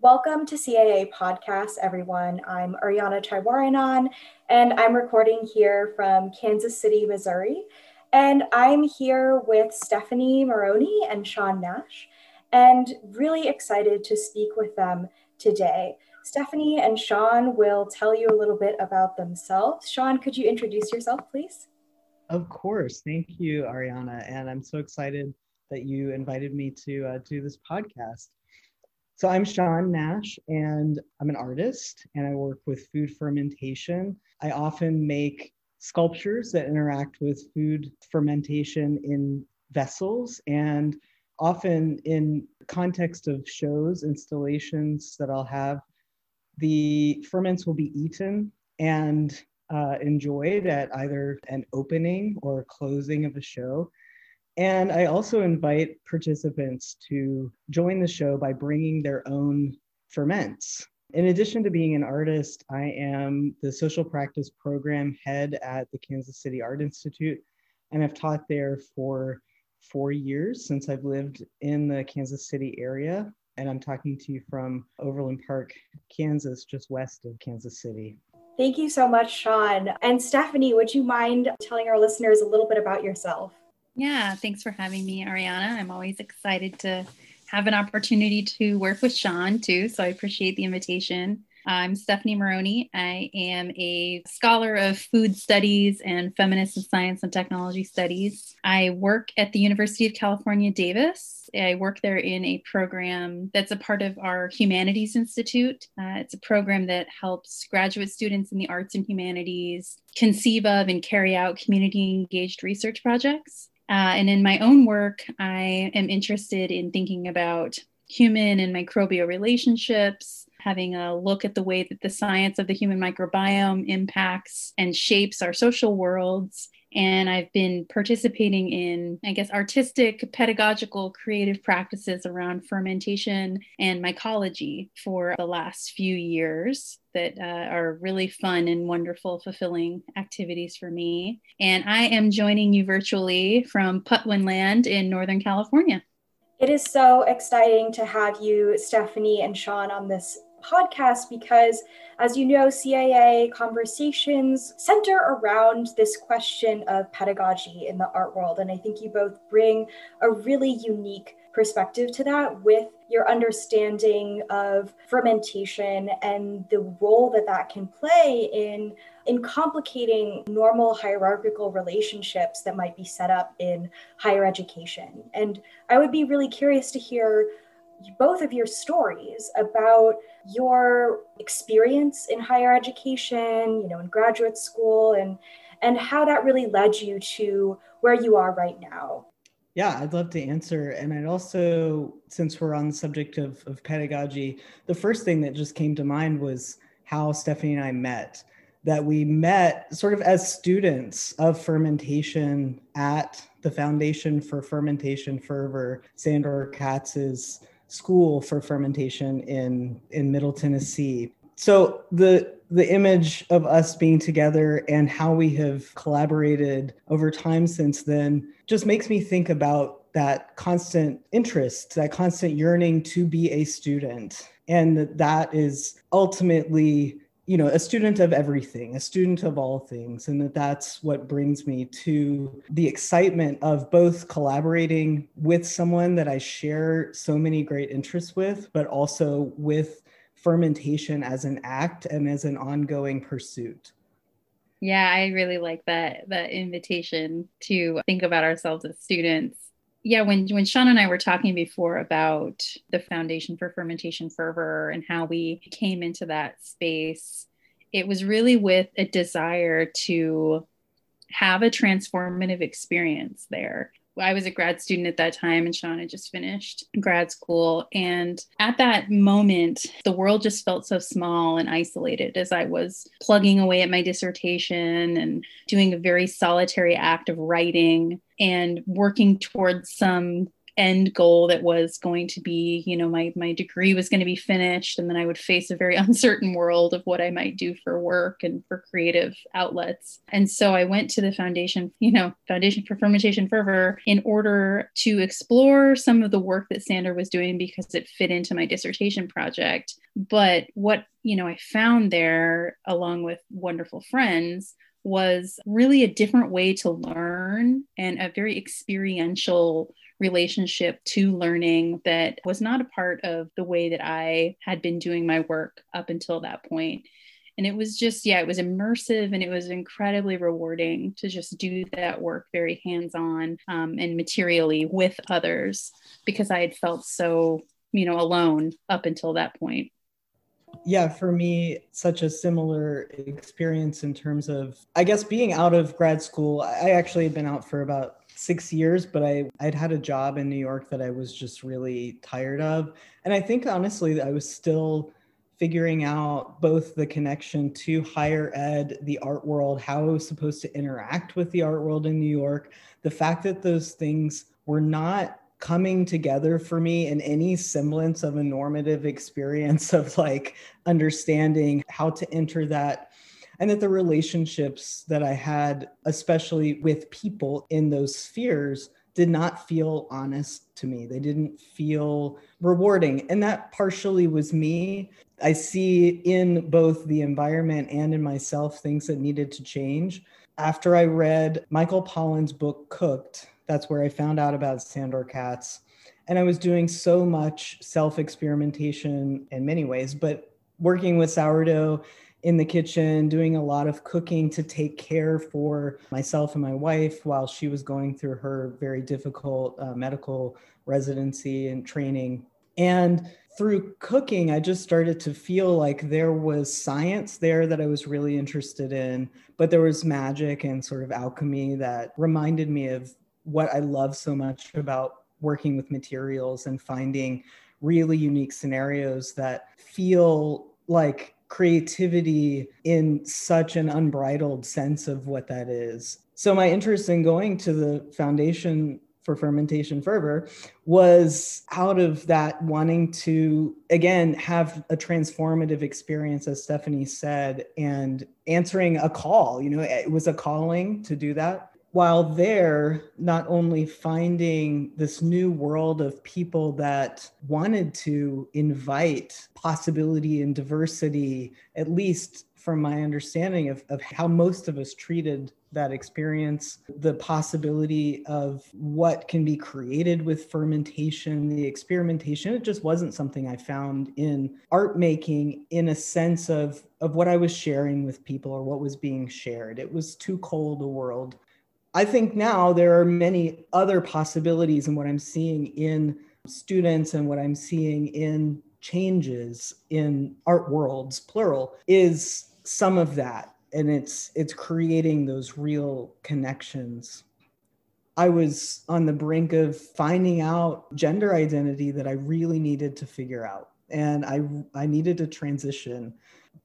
Welcome to CAA Podcast, everyone. I'm Ariana Triwaranan, and I'm recording here from Kansas City, Missouri. And I'm here with Stephanie Maroney and Sean Nash, and really excited to speak with them today. Stephanie and Sean will tell you a little bit about themselves. Sean, could you introduce yourself, please? Of course. Thank you, Ariana. And I'm so excited that you invited me to uh, do this podcast. So I'm Sean Nash, and I'm an artist, and I work with food fermentation. I often make sculptures that interact with food fermentation in vessels and often in context of shows installations that i'll have the ferments will be eaten and uh, enjoyed at either an opening or closing of a show and I also invite participants to join the show by bringing their own ferments. In addition to being an artist, I am the social practice program head at the Kansas City Art Institute, and I've taught there for four years since I've lived in the Kansas City area. And I'm talking to you from Overland Park, Kansas, just west of Kansas City. Thank you so much, Sean. And Stephanie, would you mind telling our listeners a little bit about yourself? Yeah, thanks for having me, Ariana. I'm always excited to have an opportunity to work with Sean too. So I appreciate the invitation. I'm Stephanie Maroney. I am a scholar of food studies and feminist and science and technology studies. I work at the University of California, Davis. I work there in a program that's a part of our Humanities Institute. Uh, it's a program that helps graduate students in the arts and humanities conceive of and carry out community engaged research projects. Uh, and in my own work, I am interested in thinking about human and microbial relationships, having a look at the way that the science of the human microbiome impacts and shapes our social worlds, and I've been participating in, I guess, artistic, pedagogical, creative practices around fermentation and mycology for the last few years that uh, are really fun and wonderful, fulfilling activities for me. And I am joining you virtually from Patwin Land in Northern California. It is so exciting to have you, Stephanie and Sean, on this podcast because, as you know, CAA conversations center around this question of pedagogy in the art world. And I think you both bring a really unique perspective to that with your understanding of fermentation and the role that that can play in in complicating normal hierarchical relationships that might be set up in higher education and i would be really curious to hear both of your stories about your experience in higher education, you know, in graduate school and and how that really led you to where you are right now. Yeah, I'd love to answer. And I'd also, since we're on the subject of, of pedagogy, the first thing that just came to mind was how Stephanie and I met. That we met sort of as students of fermentation at the Foundation for Fermentation Fervor, Sandor Katz's school for fermentation in in Middle Tennessee. So the the image of us being together and how we have collaborated over time since then just makes me think about that constant interest, that constant yearning to be a student. And that is ultimately you know a student of everything a student of all things and that that's what brings me to the excitement of both collaborating with someone that i share so many great interests with but also with fermentation as an act and as an ongoing pursuit. Yeah i really like that that invitation to think about ourselves as students. Yeah when when sean and i were talking before about the foundation for fermentation fervor and how we came into that space it was really with a desire to have a transformative experience there I was a grad student at that time, and Sean had just finished grad school. And at that moment, the world just felt so small and isolated as I was plugging away at my dissertation and doing a very solitary act of writing and working towards some end goal that was going to be, you know, my my degree was going to be finished and then I would face a very uncertain world of what I might do for work and for creative outlets. And so I went to the foundation, you know, Foundation for Fermentation Fervor in order to explore some of the work that Sandor was doing because it fit into my dissertation project. But what, you know, I found there along with wonderful friends was really a different way to learn and a very experiential relationship to learning that was not a part of the way that I had been doing my work up until that point. And it was just, yeah, it was immersive and it was incredibly rewarding to just do that work very hands on um, and materially with others because I had felt so, you know, alone up until that point. Yeah, for me, such a similar experience in terms of, I guess, being out of grad school. I actually had been out for about six years, but I, I'd had a job in New York that I was just really tired of. And I think honestly, I was still figuring out both the connection to higher ed, the art world, how I was supposed to interact with the art world in New York, the fact that those things were not coming together for me in any semblance of a normative experience of like understanding how to enter that and that the relationships that I had, especially with people in those spheres, did not feel honest to me. They didn't feel rewarding. And that partially was me. I see in both the environment and in myself things that needed to change. After I read Michael Pollan's book, Cooked, that's where I found out about Sandor Katz. And I was doing so much self experimentation in many ways, but working with sourdough in the kitchen, doing a lot of cooking to take care for myself and my wife while she was going through her very difficult uh, medical residency and training. And through cooking, I just started to feel like there was science there that I was really interested in, but there was magic and sort of alchemy that reminded me of what I love so much about working with materials and finding really unique scenarios that feel like creativity in such an unbridled sense of what that is. So, my interest in going to the foundation for fermentation fervor was out of that wanting to again have a transformative experience as stephanie said and answering a call you know it was a calling to do that while there, not only finding this new world of people that wanted to invite possibility and diversity, at least from my understanding of, of how most of us treated that experience, the possibility of what can be created with fermentation, the experimentation, it just wasn't something I found in art making in a sense of, of what I was sharing with people or what was being shared. It was too cold a world I think now there are many other possibilities in what I'm seeing in students and what I'm seeing in changes in art worlds, plural, is some of that. And it's it's creating those real connections. I was on the brink of finding out gender identity that I really needed to figure out. And I I needed to transition.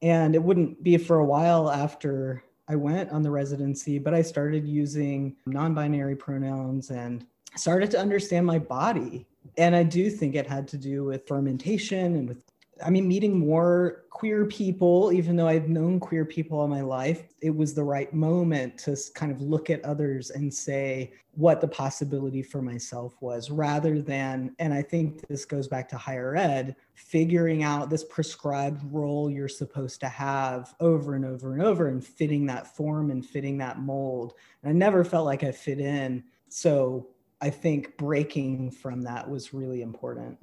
And it wouldn't be for a while after I went on the residency, but I started using non binary pronouns and started to understand my body. And I do think it had to do with fermentation and with I mean, meeting more queer people, even though I've known queer people all my life, it was the right moment to kind of look at others and say what the possibility for myself was, rather than, and I think this goes back to higher ed, figuring out this prescribed role you're supposed to have over and over and over and fitting that form and fitting that mold. And I never felt like I fit in. So I think breaking from that was really important.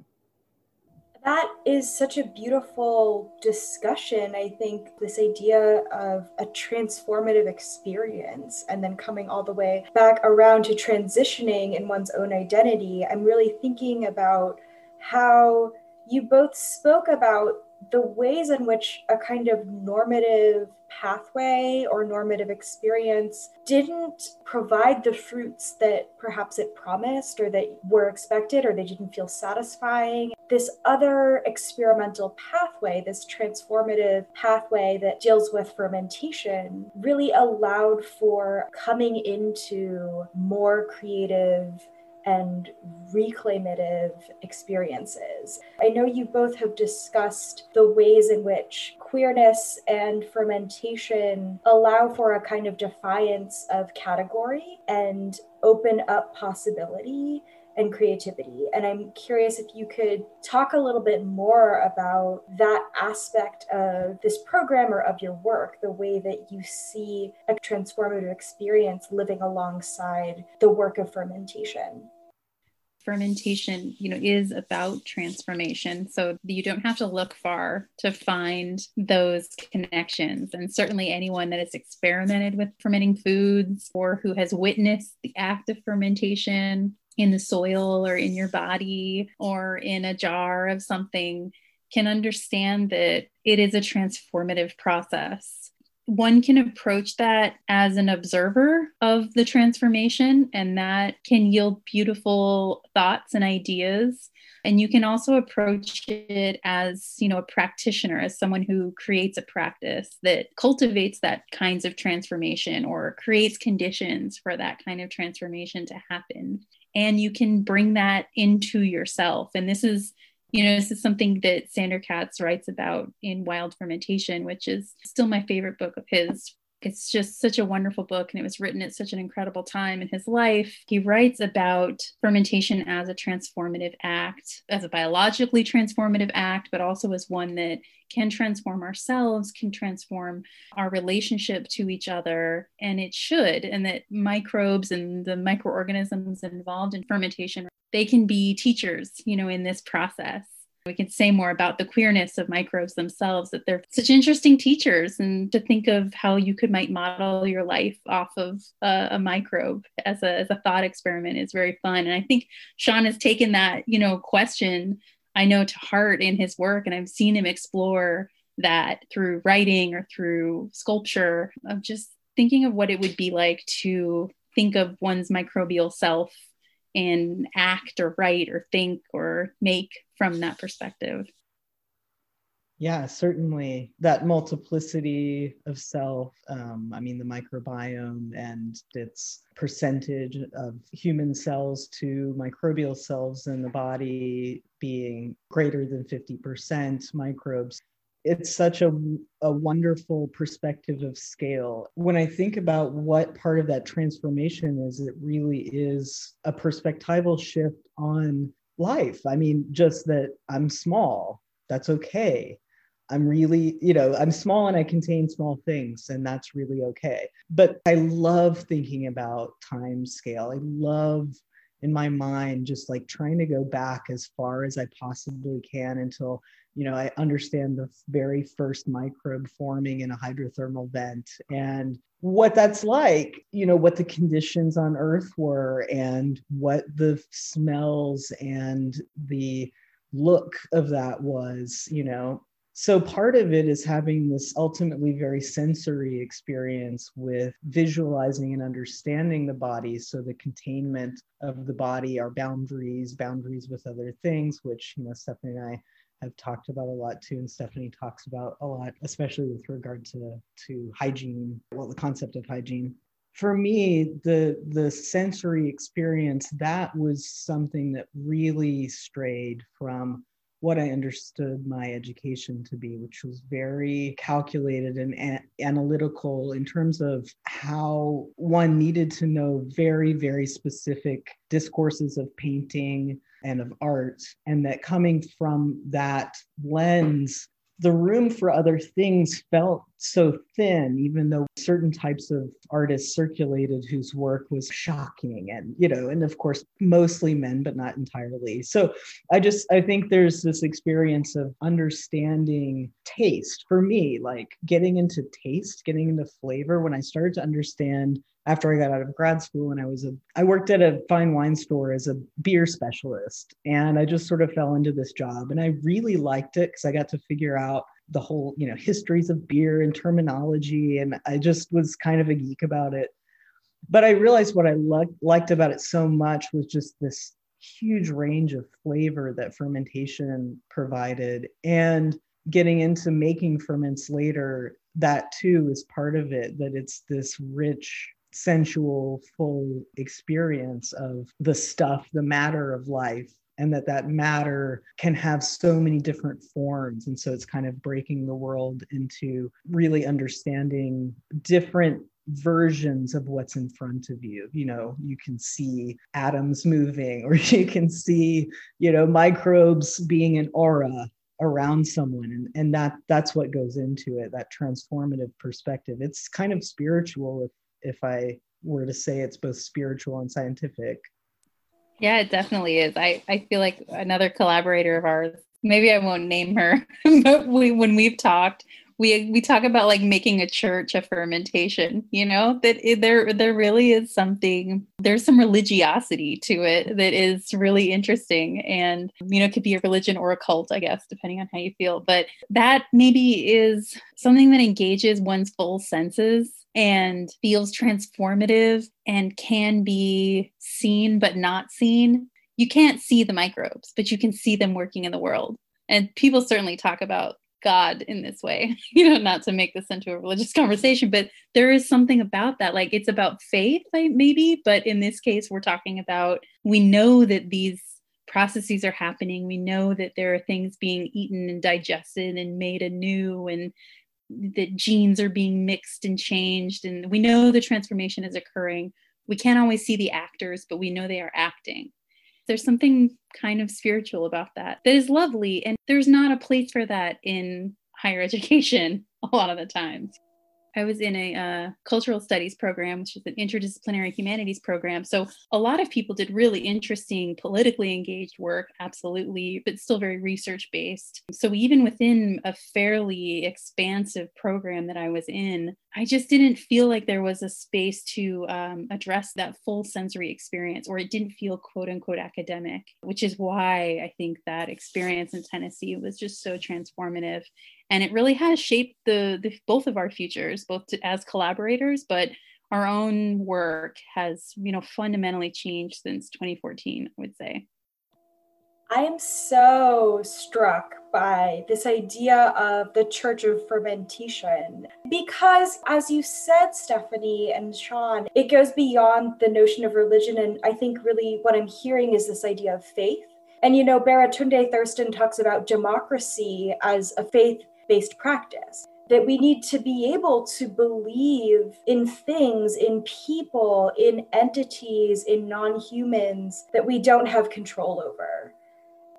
That is such a beautiful discussion. I think this idea of a transformative experience and then coming all the way back around to transitioning in one's own identity. I'm really thinking about how you both spoke about the ways in which a kind of normative pathway or normative experience didn't provide the fruits that perhaps it promised or that were expected or they didn't feel satisfying. This other experimental pathway, this transformative pathway that deals with fermentation, really allowed for coming into more creative and reclamative experiences. I know you both have discussed the ways in which queerness and fermentation allow for a kind of defiance of category and open up possibility and creativity. And I'm curious if you could talk a little bit more about that aspect of this program or of your work, the way that you see a transformative experience living alongside the work of fermentation. Fermentation you know is about transformation. So you don't have to look far to find those connections. And certainly anyone that has experimented with fermenting foods or who has witnessed the act of fermentation in the soil or in your body or in a jar of something can understand that it is a transformative process. One can approach that as an observer of the transformation, and that can yield beautiful thoughts and ideas. And you can also approach it as, you know, a practitioner, as someone who creates a practice that cultivates that kinds of transformation or creates conditions for that kind of transformation to happen and you can bring that into yourself. And this is, you know, this is something that Sandor Katz writes about in Wild Fermentation, which is still my favorite book of his it's just such a wonderful book and it was written at such an incredible time in his life. He writes about fermentation as a transformative act, as a biologically transformative act, but also as one that can transform ourselves, can transform our relationship to each other, and it should. And that microbes and the microorganisms involved in fermentation, they can be teachers, you know, in this process we can say more about the queerness of microbes themselves that they're such interesting teachers and to think of how you could might model your life off of a, a microbe as a, as a thought experiment is very fun. And i think sean has taken that you know question i know to heart in his work and i've seen him explore that through writing or through sculpture of just thinking of what it would be like to think of one's microbial self and act or write or think or make from that perspective. Yeah, certainly that multiplicity of self. Um, I mean, the microbiome and its percentage of human cells to microbial cells in the body being greater than 50% microbes it's such a, a wonderful perspective of scale. When I think about what part of that transformation is, it really is a perspectival shift on life. I mean, just that I'm small, that's okay. I'm really, you know, I'm small and I contain small things, and that's really okay. But I love thinking about time scale. I love in my mind just like trying to go back as far as I possibly can until you know, I understand the very first microbe forming in a hydrothermal vent and what that's like, you know, what the conditions on Earth were and what the smells and the look of that was, you know. So part of it is having this ultimately very sensory experience with visualizing and understanding the body. So the containment of the body, our boundaries, boundaries with other things, which, you know, Stephanie and I have talked about a lot too, and Stephanie talks about a lot, especially with regard to to hygiene, well, the concept of hygiene. For me, the the sensory experience that was something that really strayed from what I understood my education to be, which was very calculated and a- analytical in terms of how one needed to know very, very specific discourses of painting, and of art, and that coming from that lens, the room for other things felt so thin, even though certain types of artists circulated whose work was shocking. And, you know, and of course, mostly men, but not entirely. So I just, I think there's this experience of understanding taste for me, like getting into taste, getting into flavor. When I started to understand after I got out of grad school and I was a I worked at a fine wine store as a beer specialist. And I just sort of fell into this job and I really liked it cuz I got to figure out the whole, you know, histories of beer and terminology. And I just was kind of a geek about it. But I realized what I lo- liked about it so much was just this huge range of flavor that fermentation provided. And getting into making ferments later that too is part of it that it's this rich sensual, full experience of the stuff, the matter of life and that that matter can have so many different forms. And so it's kind of breaking the world into really understanding different versions of what's in front of you. You know you can see atoms moving or you can see you know microbes being an aura around someone. And, and that that's what goes into it that transformative perspective. It's kind of spiritual if if i were to say it's both spiritual and scientific. Yeah it definitely is. I i feel like another collaborator of ours maybe i won't name her but we when we've talked we we talk about like making a church a fermentation you know that it, there there really is something there's some religiosity to it that is really interesting and you know it could be a religion or a cult i guess depending on how you feel but that maybe is something that engages one's full senses and feels transformative and can be seen but not seen. You can't see the microbes but you can see them working in the world. And people certainly talk about God in this way, you know, not to make this into a religious conversation, but there is something about that. Like it's about faith, maybe, but in this case, we're talking about we know that these processes are happening. We know that there are things being eaten and digested and made anew, and that genes are being mixed and changed. And we know the transformation is occurring. We can't always see the actors, but we know they are acting. There's something kind of spiritual about that that is lovely. And there's not a place for that in higher education a lot of the times. I was in a uh, cultural studies program, which is an interdisciplinary humanities program. So a lot of people did really interesting, politically engaged work, absolutely, but still very research based. So even within a fairly expansive program that I was in, I just didn't feel like there was a space to um, address that full sensory experience, or it didn't feel quote unquote academic, which is why I think that experience in Tennessee was just so transformative and it really has shaped the, the both of our futures both to, as collaborators but our own work has you know fundamentally changed since 2014 i would say. I am so struck by this idea of the church of fermentation because as you said stephanie and sean it goes beyond the notion of religion. And i think really what i'm hearing is this idea of faith. And you know, Baratunde Thurston talks about democracy as a faith based practice. That we need to be able to believe in things, in people, in entities, in non humans that we don't have control over.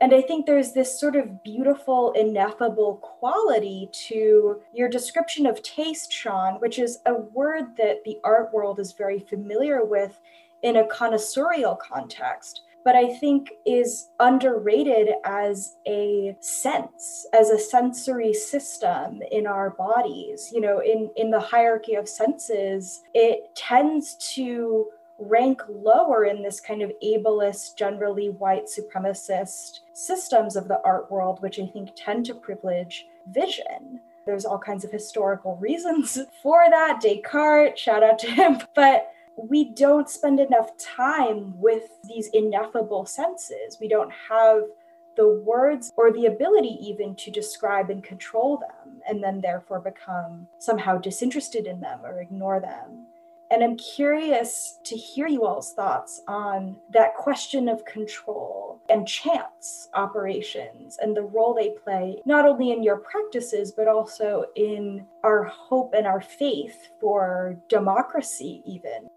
And I think there's this sort of beautiful, ineffable quality to your description of taste, Sean, which is a word that the art world is very familiar with in a connoisseurial context but I think is underrated as a sense, as a sensory system in our bodies. You know, in, in the hierarchy of senses, it tends to rank lower in this kind of ableist, generally white supremacist systems of the art world, which I think tend to privilege vision. There's all kinds of historical reasons for that. Descartes, shout out to him. But we don't spend enough time with these ineffable senses. We don't have the words or the ability even to describe and control them, and then therefore become somehow disinterested in them or ignore them. And I'm curious to hear you all's thoughts on that question of control and chance operations and the role they play, not only in your practices, but also in our hope and our faith for democracy, even.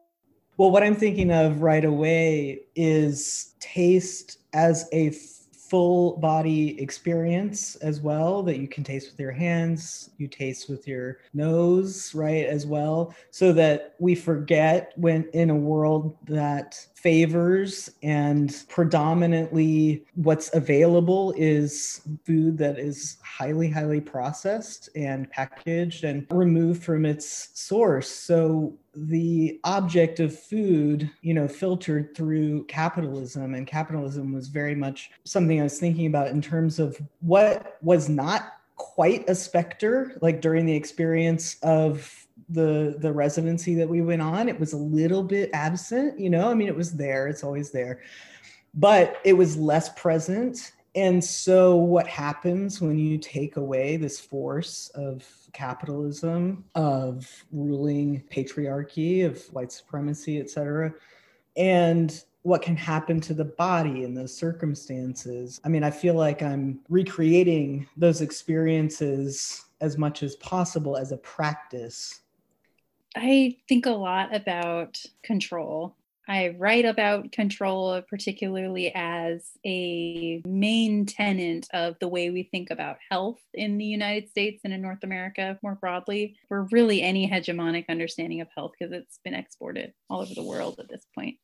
Well, what I'm thinking of right away is taste as a full body experience as well that you can taste with your hands, you taste with your nose, right, as well, so that we forget when in a world that favors and predominantly what's available is food that is highly, highly processed and packaged and removed from its source. So the object of food, you know, filtered through capitalism, and capitalism was very much something I was thinking about in terms of what was not quite a specter, like during the experience of the the residency that we went on it was a little bit absent you know i mean it was there it's always there but it was less present And so, what happens when you take away this force of capitalism, of ruling patriarchy, of white supremacy, et cetera? And what can happen to the body in those circumstances. I mean, I feel like I'm recreating those experiences as much as possible as a practice. I think a lot about control. I write about control, particularly as a main tenet of the way we think about health in the United States and in North America more broadly, for really any hegemonic understanding of health, because it's been exported all over the world at this point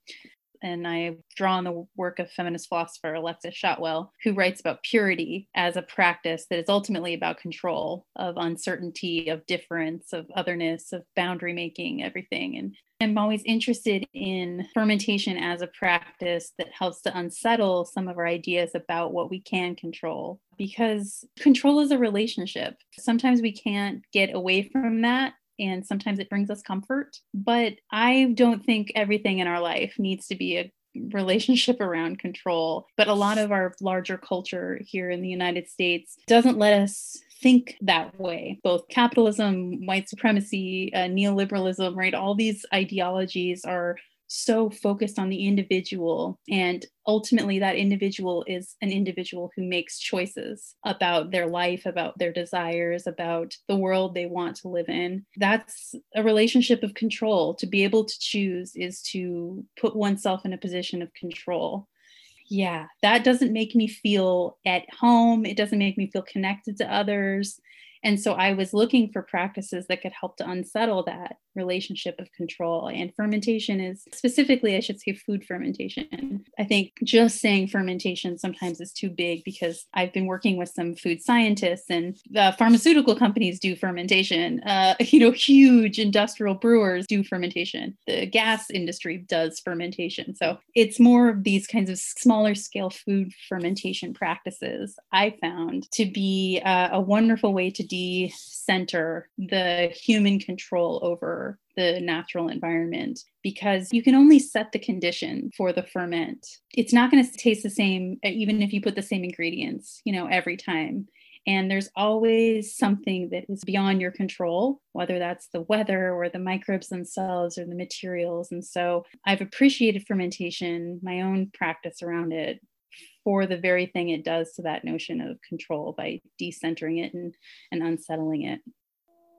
and I draw on the work of feminist philosopher Alexis Shotwell, who writes about purity as a practice that is ultimately about control of uncertainty, of difference, of otherness, of boundary making, everything. And I'm always interested in fermentation as a practice that helps to unsettle some of our ideas about what we can control because control is a relationship. Sometimes we can't get away from that and sometimes it brings us comfort. But I don't think everything in our life needs to be a relationship around control. But a lot of our larger culture here in the United States doesn't let us think that way. Both capitalism, white supremacy, uh, neoliberalism, right? All these ideologies are so focused on the individual. And ultimately, that individual is an individual who makes choices about their life, about their desires, about the world they want to live in. That's a relationship of control. To be able to choose is to put oneself in a position of control. Yeah, that doesn't make me feel at home. It doesn't make me feel connected to others. And so I was looking for practices that could help to unsettle that relationship of control. And fermentation is specifically, I should say, food fermentation. I think just saying fermentation sometimes is too big because I've been working with some food scientists and pharmaceutical companies do fermentation. Uh, you know, huge industrial brewers do fermentation. The gas industry does fermentation. So it's more of these kinds of smaller scale food fermentation practices I found to be uh, a wonderful way to de-center the human control over the natural environment because you can only set the condition for the ferment. It's not going to taste the same uh, even if you put the same ingredients, you know, every time. And there's always something that is beyond your control, whether that's the weather or the microbes themselves or the materials. And so I've appreciated fermentation, my own practice around it, for the very thing it does to that notion of control by decentering it and, and unsettling it.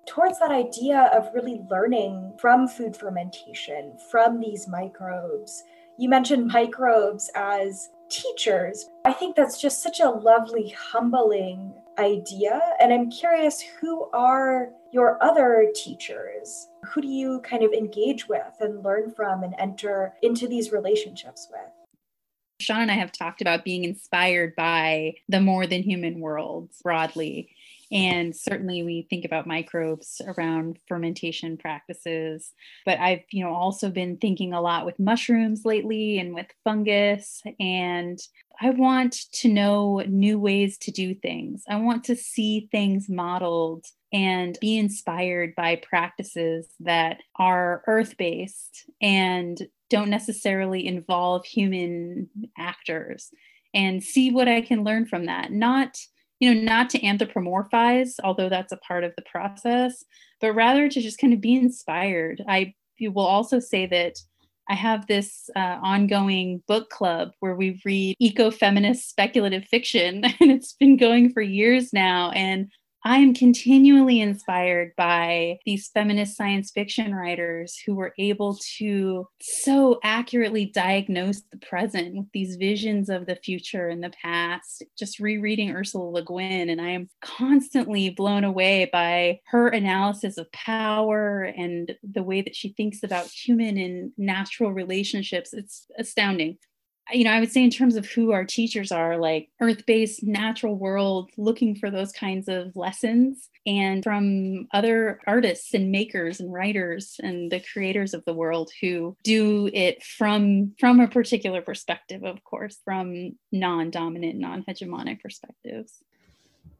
Towards that idea of really learning from food fermentation, from these microbes. You mentioned microbes as teachers. I think that's just such a lovely, humbling idea. And I'm curious who are your other teachers? Who do you kind of engage with and learn from and enter into these relationships with? Sean and I have talked about being inspired by the more than human world broadly. And certainly we think about microbes around fermentation practices. But I've, you know, also been thinking a lot with mushrooms lately and with fungus. And I want to know new ways to do things. I want to see things modeled and be inspired by practices that are earth based and don't necessarily involve human actors and see what I can learn from that. Not, you know, not to anthropomorphize, although that's a part of the process, but rather to just kind of be inspired. I will also say that I have this uh, ongoing book club where we read eco feminist speculative fiction, and it's been going for years now. And I am continually inspired by these feminist science fiction writers who were able to so accurately diagnose the present with these visions of the future and the past. Just rereading Ursula Le Guin, and I am constantly blown away by her analysis of power and the way that she thinks about human and natural relationships. It's astounding you know, I would say in terms of who our teachers are, like earth based, natural world, looking for those kinds of lessons, and from other artists and makers and writers and the creators of the world who do it from from a particular perspective, of course, from non dominant, non hegemonic perspectives.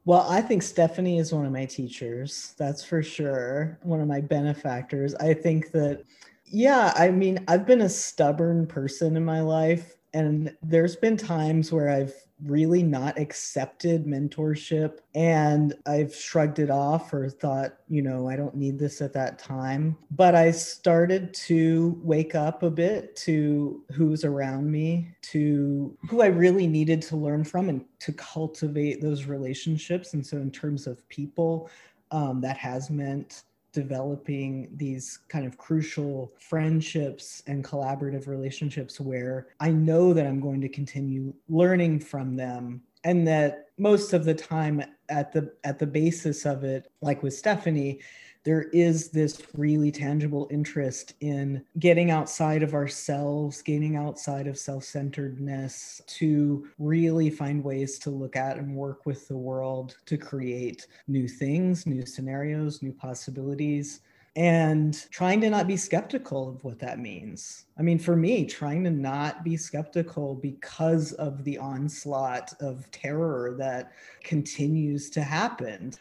Well, I think Stephanie is one of my teachers. That's for sure. One of my benefactors. I think that, yeah, I mean, I've been a stubborn person in my life and there's been times where I've really not accepted mentorship and I've shrugged it off or thought, you know, I don't need this at that time. But I started to wake up a bit to who's around me, to who I really needed to learn from and to cultivate those relationships. And so, in terms of people, um, that has meant developing these kind of crucial friendships and collaborative relationships where I know that I'm going to continue learning from them and that most of the time at the at the basis of it like with Stephanie there is this really tangible interest in getting outside of ourselves, getting outside of self centeredness to really find ways to look at and work with the world to create new things, new scenarios, new possibilities and trying to not be skeptical of what that means. I mean, for me, trying to not be skeptical because of the onslaught of terror that continues to happen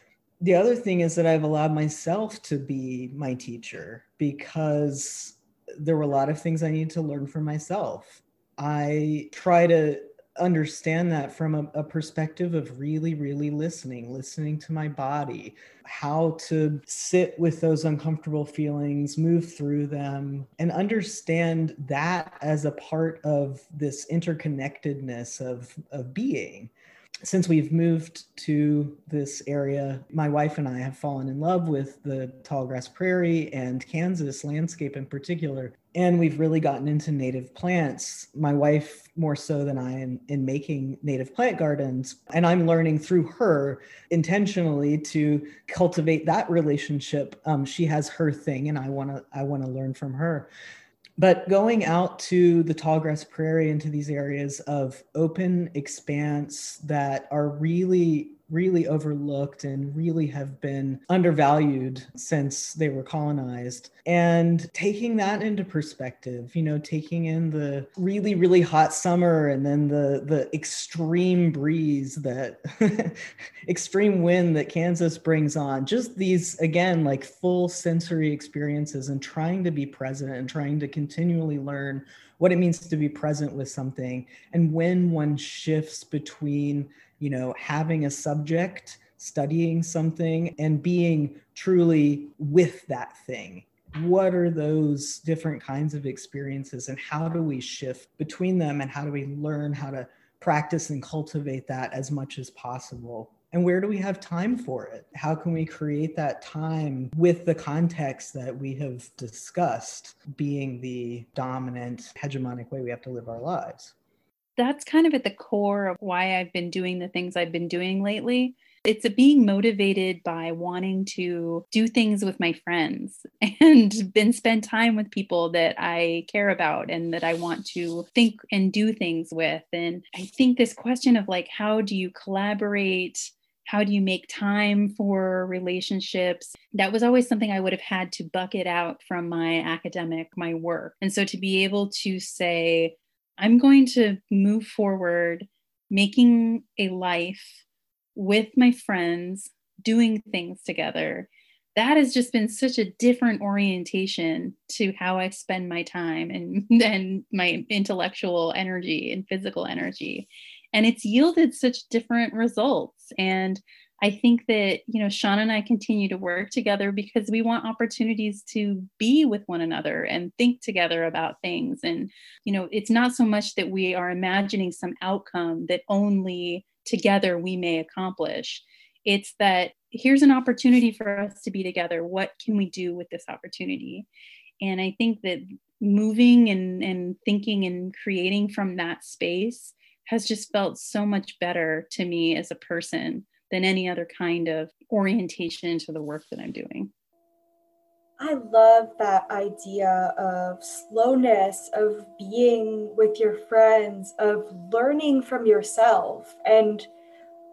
the other thing is that I've allowed myself to be my teacher because there were a lot of things I need to learn for myself. I try to understand that from a, a, perspective of really, really listening, listening to my body, how to sit with those uncomfortable feelings, move through them, and understand that as a part of this interconnectedness of, of being since we've moved to this area, my wife and I have fallen in love with the tallgrass prairie and Kansas landscape in particular. And we've really gotten into native plants. My wife, more so than I, in, in making native plant gardens. And I'm learning through her intentionally to cultivate that relationship. Um, she has her thing, and I want to I want to learn from her. But going out to the tallgrass prairie into these areas of open expanse that are really really overlooked and really have been undervalued since they were colonized. And taking that into perspective, you know, taking in the really, really hot summer and then the the extreme breeze that extreme wind that Kansas brings on, just these again, like full sensory experiences and trying to be present and trying to continually learn what it means to be present with something and when one shifts between you know, having a subject, studying something, and being truly with that thing. What are those different kinds of experiences, and how do we shift between them, and how do we learn how to practice and cultivate that as much as possible? And where do we have time for it? How can we create that time with the context that we have discussed being the dominant hegemonic way we have to live our lives? That's kind of at the core of why I've been doing the things I've been doing lately. It's being motivated by wanting to do things with my friends and then spend time with people that I care about and that I want to think and do things with. And I think this question of like, how do you collaborate? How do you make time for relationships? That was always something I would have had to bucket out from my academic, my work. And so to be able to say, I'm going to move forward making a life with my friends, doing things together. That has just been such a different orientation to how I spend my time and, and my intellectual energy and physical energy. And it's yielded such different results. And I think that, you know, Sean and I continue to work together because we want opportunities to be with one another and think together about things. And, you know, it's not so much that we are imagining some outcome that only together we may accomplish. It's that here's an opportunity for us to be together. What can we do with this opportunity? And I think that moving and, and thinking and creating from that space has just felt so much better to me as a person than any other kind of orientation to the work that I'm doing. I love that idea of slowness, of being with your friends, of learning from yourself. And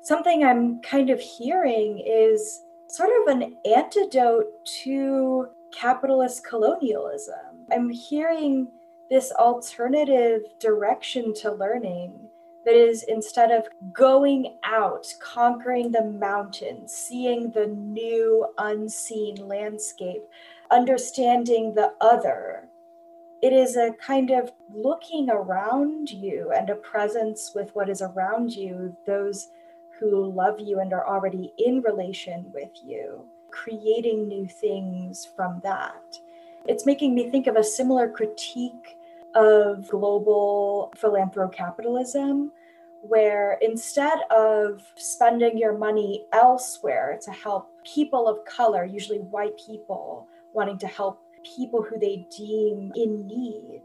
something I'm kind of hearing is sort of an antidote to capitalist colonialism. I'm hearing this alternative direction to learning that is instead of going out, conquering the mountains, seeing the new unseen landscape, understanding the other, it is a kind of looking around you and a presence with what is around you, those who love you and are already in relation with you, creating new things from that. It's making me think of a similar critique of global philanthrocapitalism, where instead of spending your money elsewhere to help people of color, usually white people, wanting to help people who they deem in need,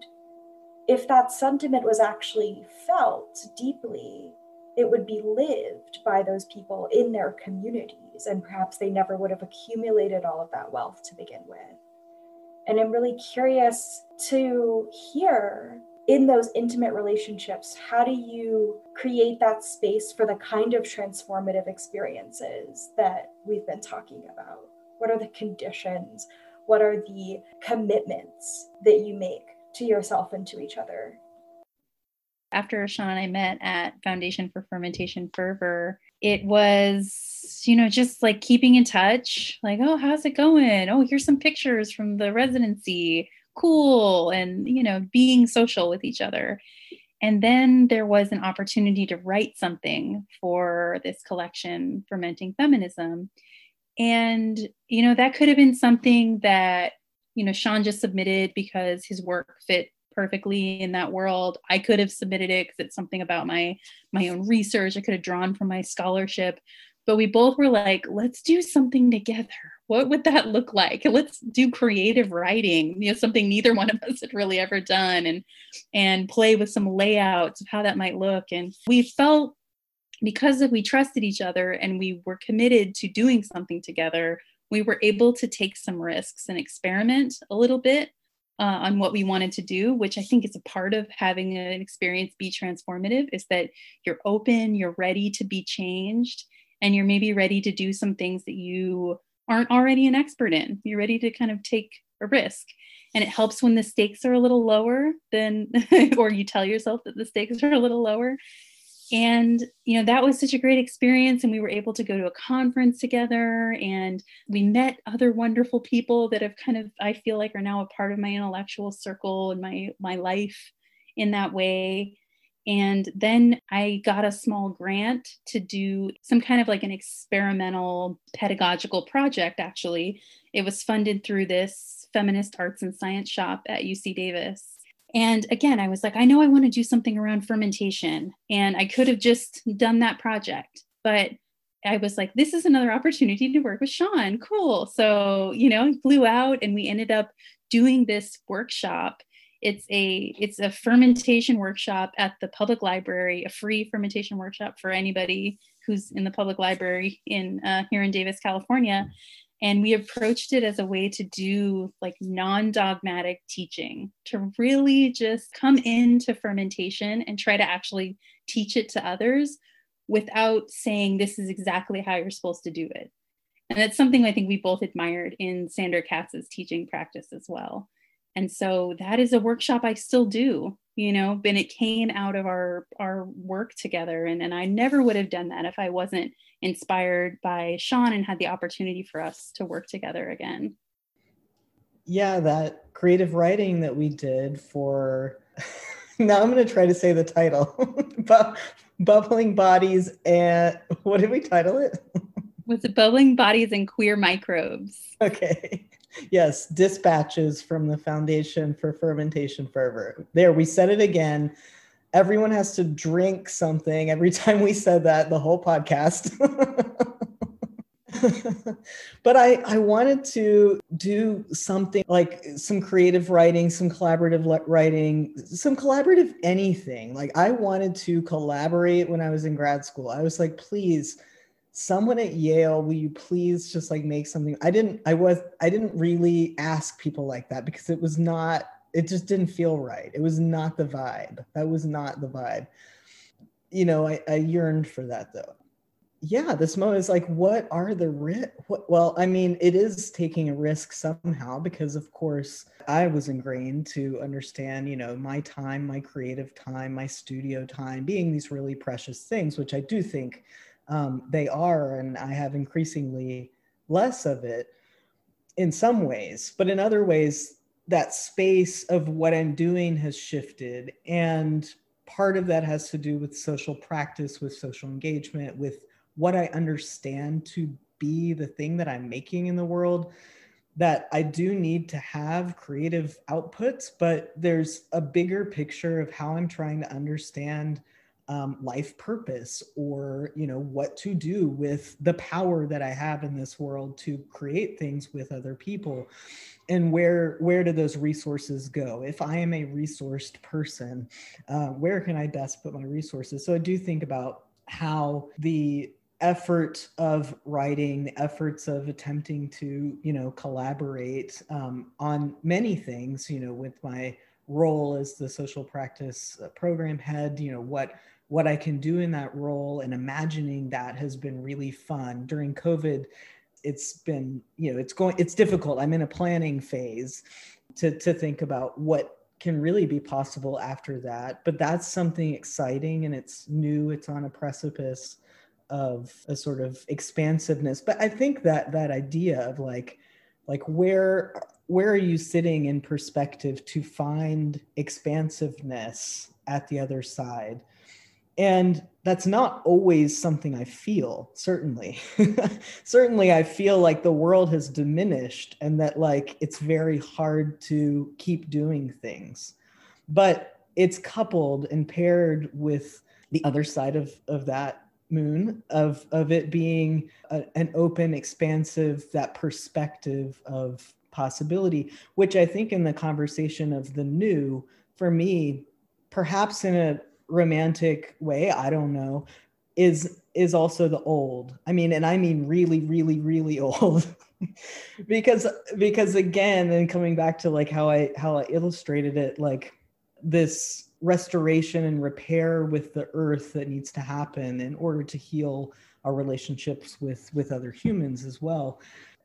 if that sentiment was actually felt deeply, it would be lived by those people in their communities, and perhaps they never would have accumulated all of that wealth to begin with. And I'm really curious to hear in those intimate relationships, how do you create that space for the kind of transformative experiences that we've been talking about? What are the conditions? What are the commitments that you make to yourself and to each other? After Sean and I met at Foundation for Fermentation Fervor, it was, you know, just like keeping in touch, like, oh, how's it going? Oh, here's some pictures from the residency. Cool. And, you know, being social with each other. And then there was an opportunity to write something for this collection, Fermenting Feminism. And, you know, that could have been something that, you know, Sean just submitted because his work fit perfectly in that world. I could have submitted it because it's something about my my own research. I could have drawn from my scholarship. But we both were like, let's do something together. What would that look like? Let's do creative writing, you know, something neither one of us had really ever done and and play with some layouts of how that might look. And we felt because we trusted each other and we were committed to doing something together, we were able to take some risks and experiment a little bit uh, on what we wanted to do, which I think is a part of having an experience be transformative, is that you're open, you're ready to be changed, and you're maybe ready to do some things that you aren't already an expert in. You're ready to kind of take a risk. And it helps when the stakes are a little lower than, or you tell yourself that the stakes are a little lower and you know that was such a great experience and we were able to go to a conference together and we met other wonderful people that have kind of i feel like are now a part of my intellectual circle and my my life in that way. And then i got a small grant to do some kind of like an experimental pedagogical project actually. It was funded through this feminist arts and science shop at uc davis and again, I was like, I know I want to do something around fermentation. And I could have just done that project. But I was like, this is another opportunity to work with Sean. Cool. So, you know, flew out and we ended up doing this workshop. It's a it's a fermentation workshop at the public library, a free fermentation workshop for anybody who's in the public library in uh, here in Davis, California and we approached it as a way to do like non-dogmatic teaching to really just come into fermentation and try to actually teach it to others without saying this is exactly how you're supposed to do it. And that's something i think we both admired in Sandor Katz's teaching practice as well. And so that is a workshop i still do you know and it came out of our our work together and, and i never would have done that if i wasn't inspired by Sean and had the opportunity for us to work together again. Yeah, that creative writing that we did for now I'm going to try to say the title Bubbling Bodies and what did we title it? Was it Bubbling Bodies and Queer Microbes? Okay. Yes, dispatches from the Foundation for Fermentation Fervor. There, we said it again everyone has to drink something every time we said that the whole podcast. but I, I wanted to do something like some creative writing, some collaborative writing, some collaborative anything. Like I wanted to collaborate when I was in grad school. I was like, please, someone at Yale, will you please just like make something? I didn't, I was, I didn't really ask people like that because it was not it just didn't feel right. It was not the vibe. That was not the vibe. You know, I, I yearned for that though. Yeah, this moment is like, what are the risks? Well, I mean, it is taking a risk somehow because, of course, I was ingrained to understand, you know, my time, my creative time, my studio time being these really precious things, which I do think um, they are. And I have increasingly less of it in some ways, but in other ways, that space of what I'm doing has shifted. And part of that has to do with social practice, with social engagement, with what I understand to be the thing that I'm making in the world. That I do need to have creative outputs, but there's a bigger picture of how I'm trying to understand um, life purpose or you know what to do with the power that i have in this world to create things with other people. And where where do those resources go? If i am a resourced person uh, where can i best put my resources? So i do think about how the effort of writing the efforts of attempting to you know collaborate um, on many things you know with my role as the social practice uh, program head you know what what I can do in that role and imagining that has been really fun. During COVID, it's been, you know, it's going, it's difficult. I'm in a planning phase to, to think about what can really be possible after that. But that's something exciting and it's new, it's on a precipice of a sort of expansiveness. But I think that that idea of like, like where where are you sitting in perspective to find expansiveness at the other side and that's not always something i feel certainly. Certainly i feel like the world has diminished and that like it's very hard to keep doing things. But it's coupled and paired with the other side of of that moon of of it being a, an open expansive that perspective of possibility which i think in the conversation of the new for me perhaps in a romantic way i don't know is is also the old. I mean and i mean really really really old. Because because again and coming back to like how i how i illustrated it like this restoration and repair with the earth that needs to happen in order to heal our relationships with with other humans as well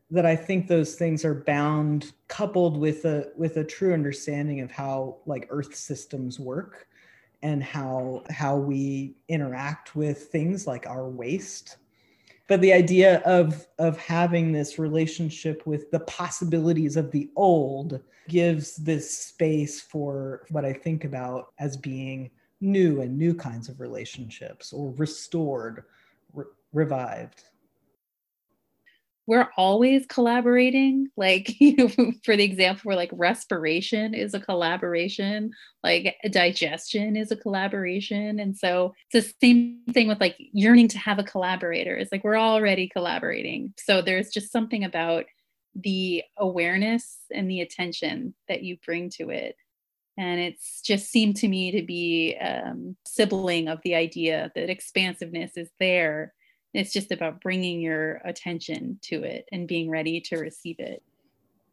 that i think those things are bound coupled with a with a true understanding of how like earth systems work and how how we interact with things like our waste. But the idea of of having this relationship with the possibilities of the old gives this space for what i think about as being new and new kinds of relationships or restored re- revived we're always collaborating. Like you know, for the example where like respiration is a collaboration. Like digestion is a collaboration. And so it's the same thing with like yearning to have a collaborator. It's like we're already collaborating. So there's just something about the awareness and the attention that you bring to it. And it's just seemed to me to be um, sibling of the idea that expansiveness is there it's just about bringing your attention to it and being ready to receive it.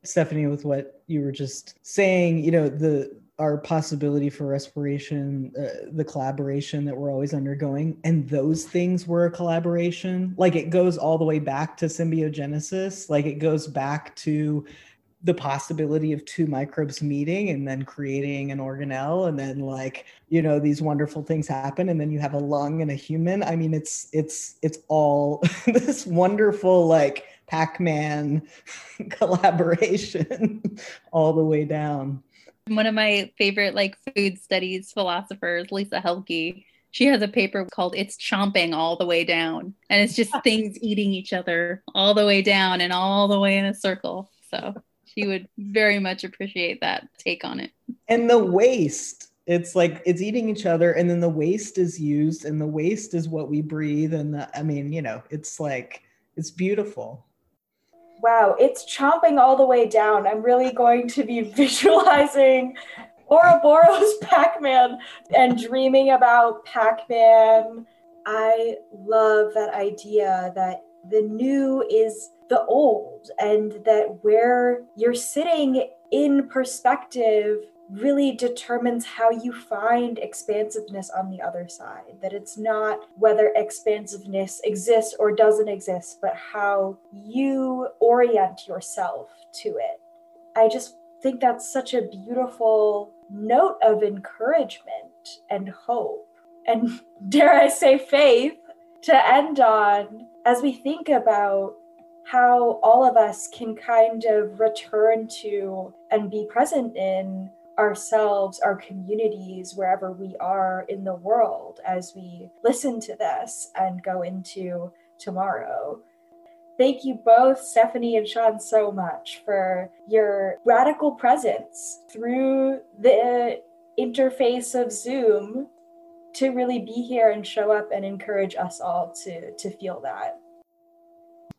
Stephanie, with what you were just saying, you know, the our possibility for respiration, uh, the collaboration that we're always undergoing, and those things were a collaboration. Like it goes all the way back to symbiogenesis. Like it goes back to the possibility of two microbes meeting and then creating an organelle and then like you know these wonderful things happen and then you have a lung and a human. I mean it's it's it's all this wonderful like pac-man collaboration all the way down. One of my favorite like food studies philosophers Lisa Heldke she has a paper called it's chomping all the way down and it's just ah. things eating each other all the way down and all the way in a circle so she would very much appreciate that take on it. And the waste. It's like it's eating each other, and then the waste is used, and the waste is what we breathe. And the, I mean, you know, it's like it's beautiful. Wow, it's chomping all the way down. I'm really going to be visualizing Ouroboros Pac-Man and dreaming about Pac-Man. I love that idea that the new is the old and that where you're sitting in perspective really determines how you find expansiveness on the other side. That it's not whether expansiveness exists or doesn't exist, but how you orient yourself to it. I just think that's such a beautiful note of encouragement and hope. And dare I say, faith to end on as we think about how all of us can kind of return to and be present in ourselves, our communities, wherever we are in the world as we listen to this and go into tomorrow. Thank you both, Stephanie and Sean, so much for your radical presence through the interface of Zoom to really be here and show up and encourage us all to, to feel that.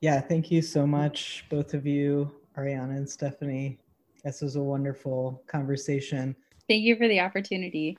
Yeah, thank you so much, both of you, Ariana and Stephanie. This was a wonderful conversation. Thank you for the opportunity.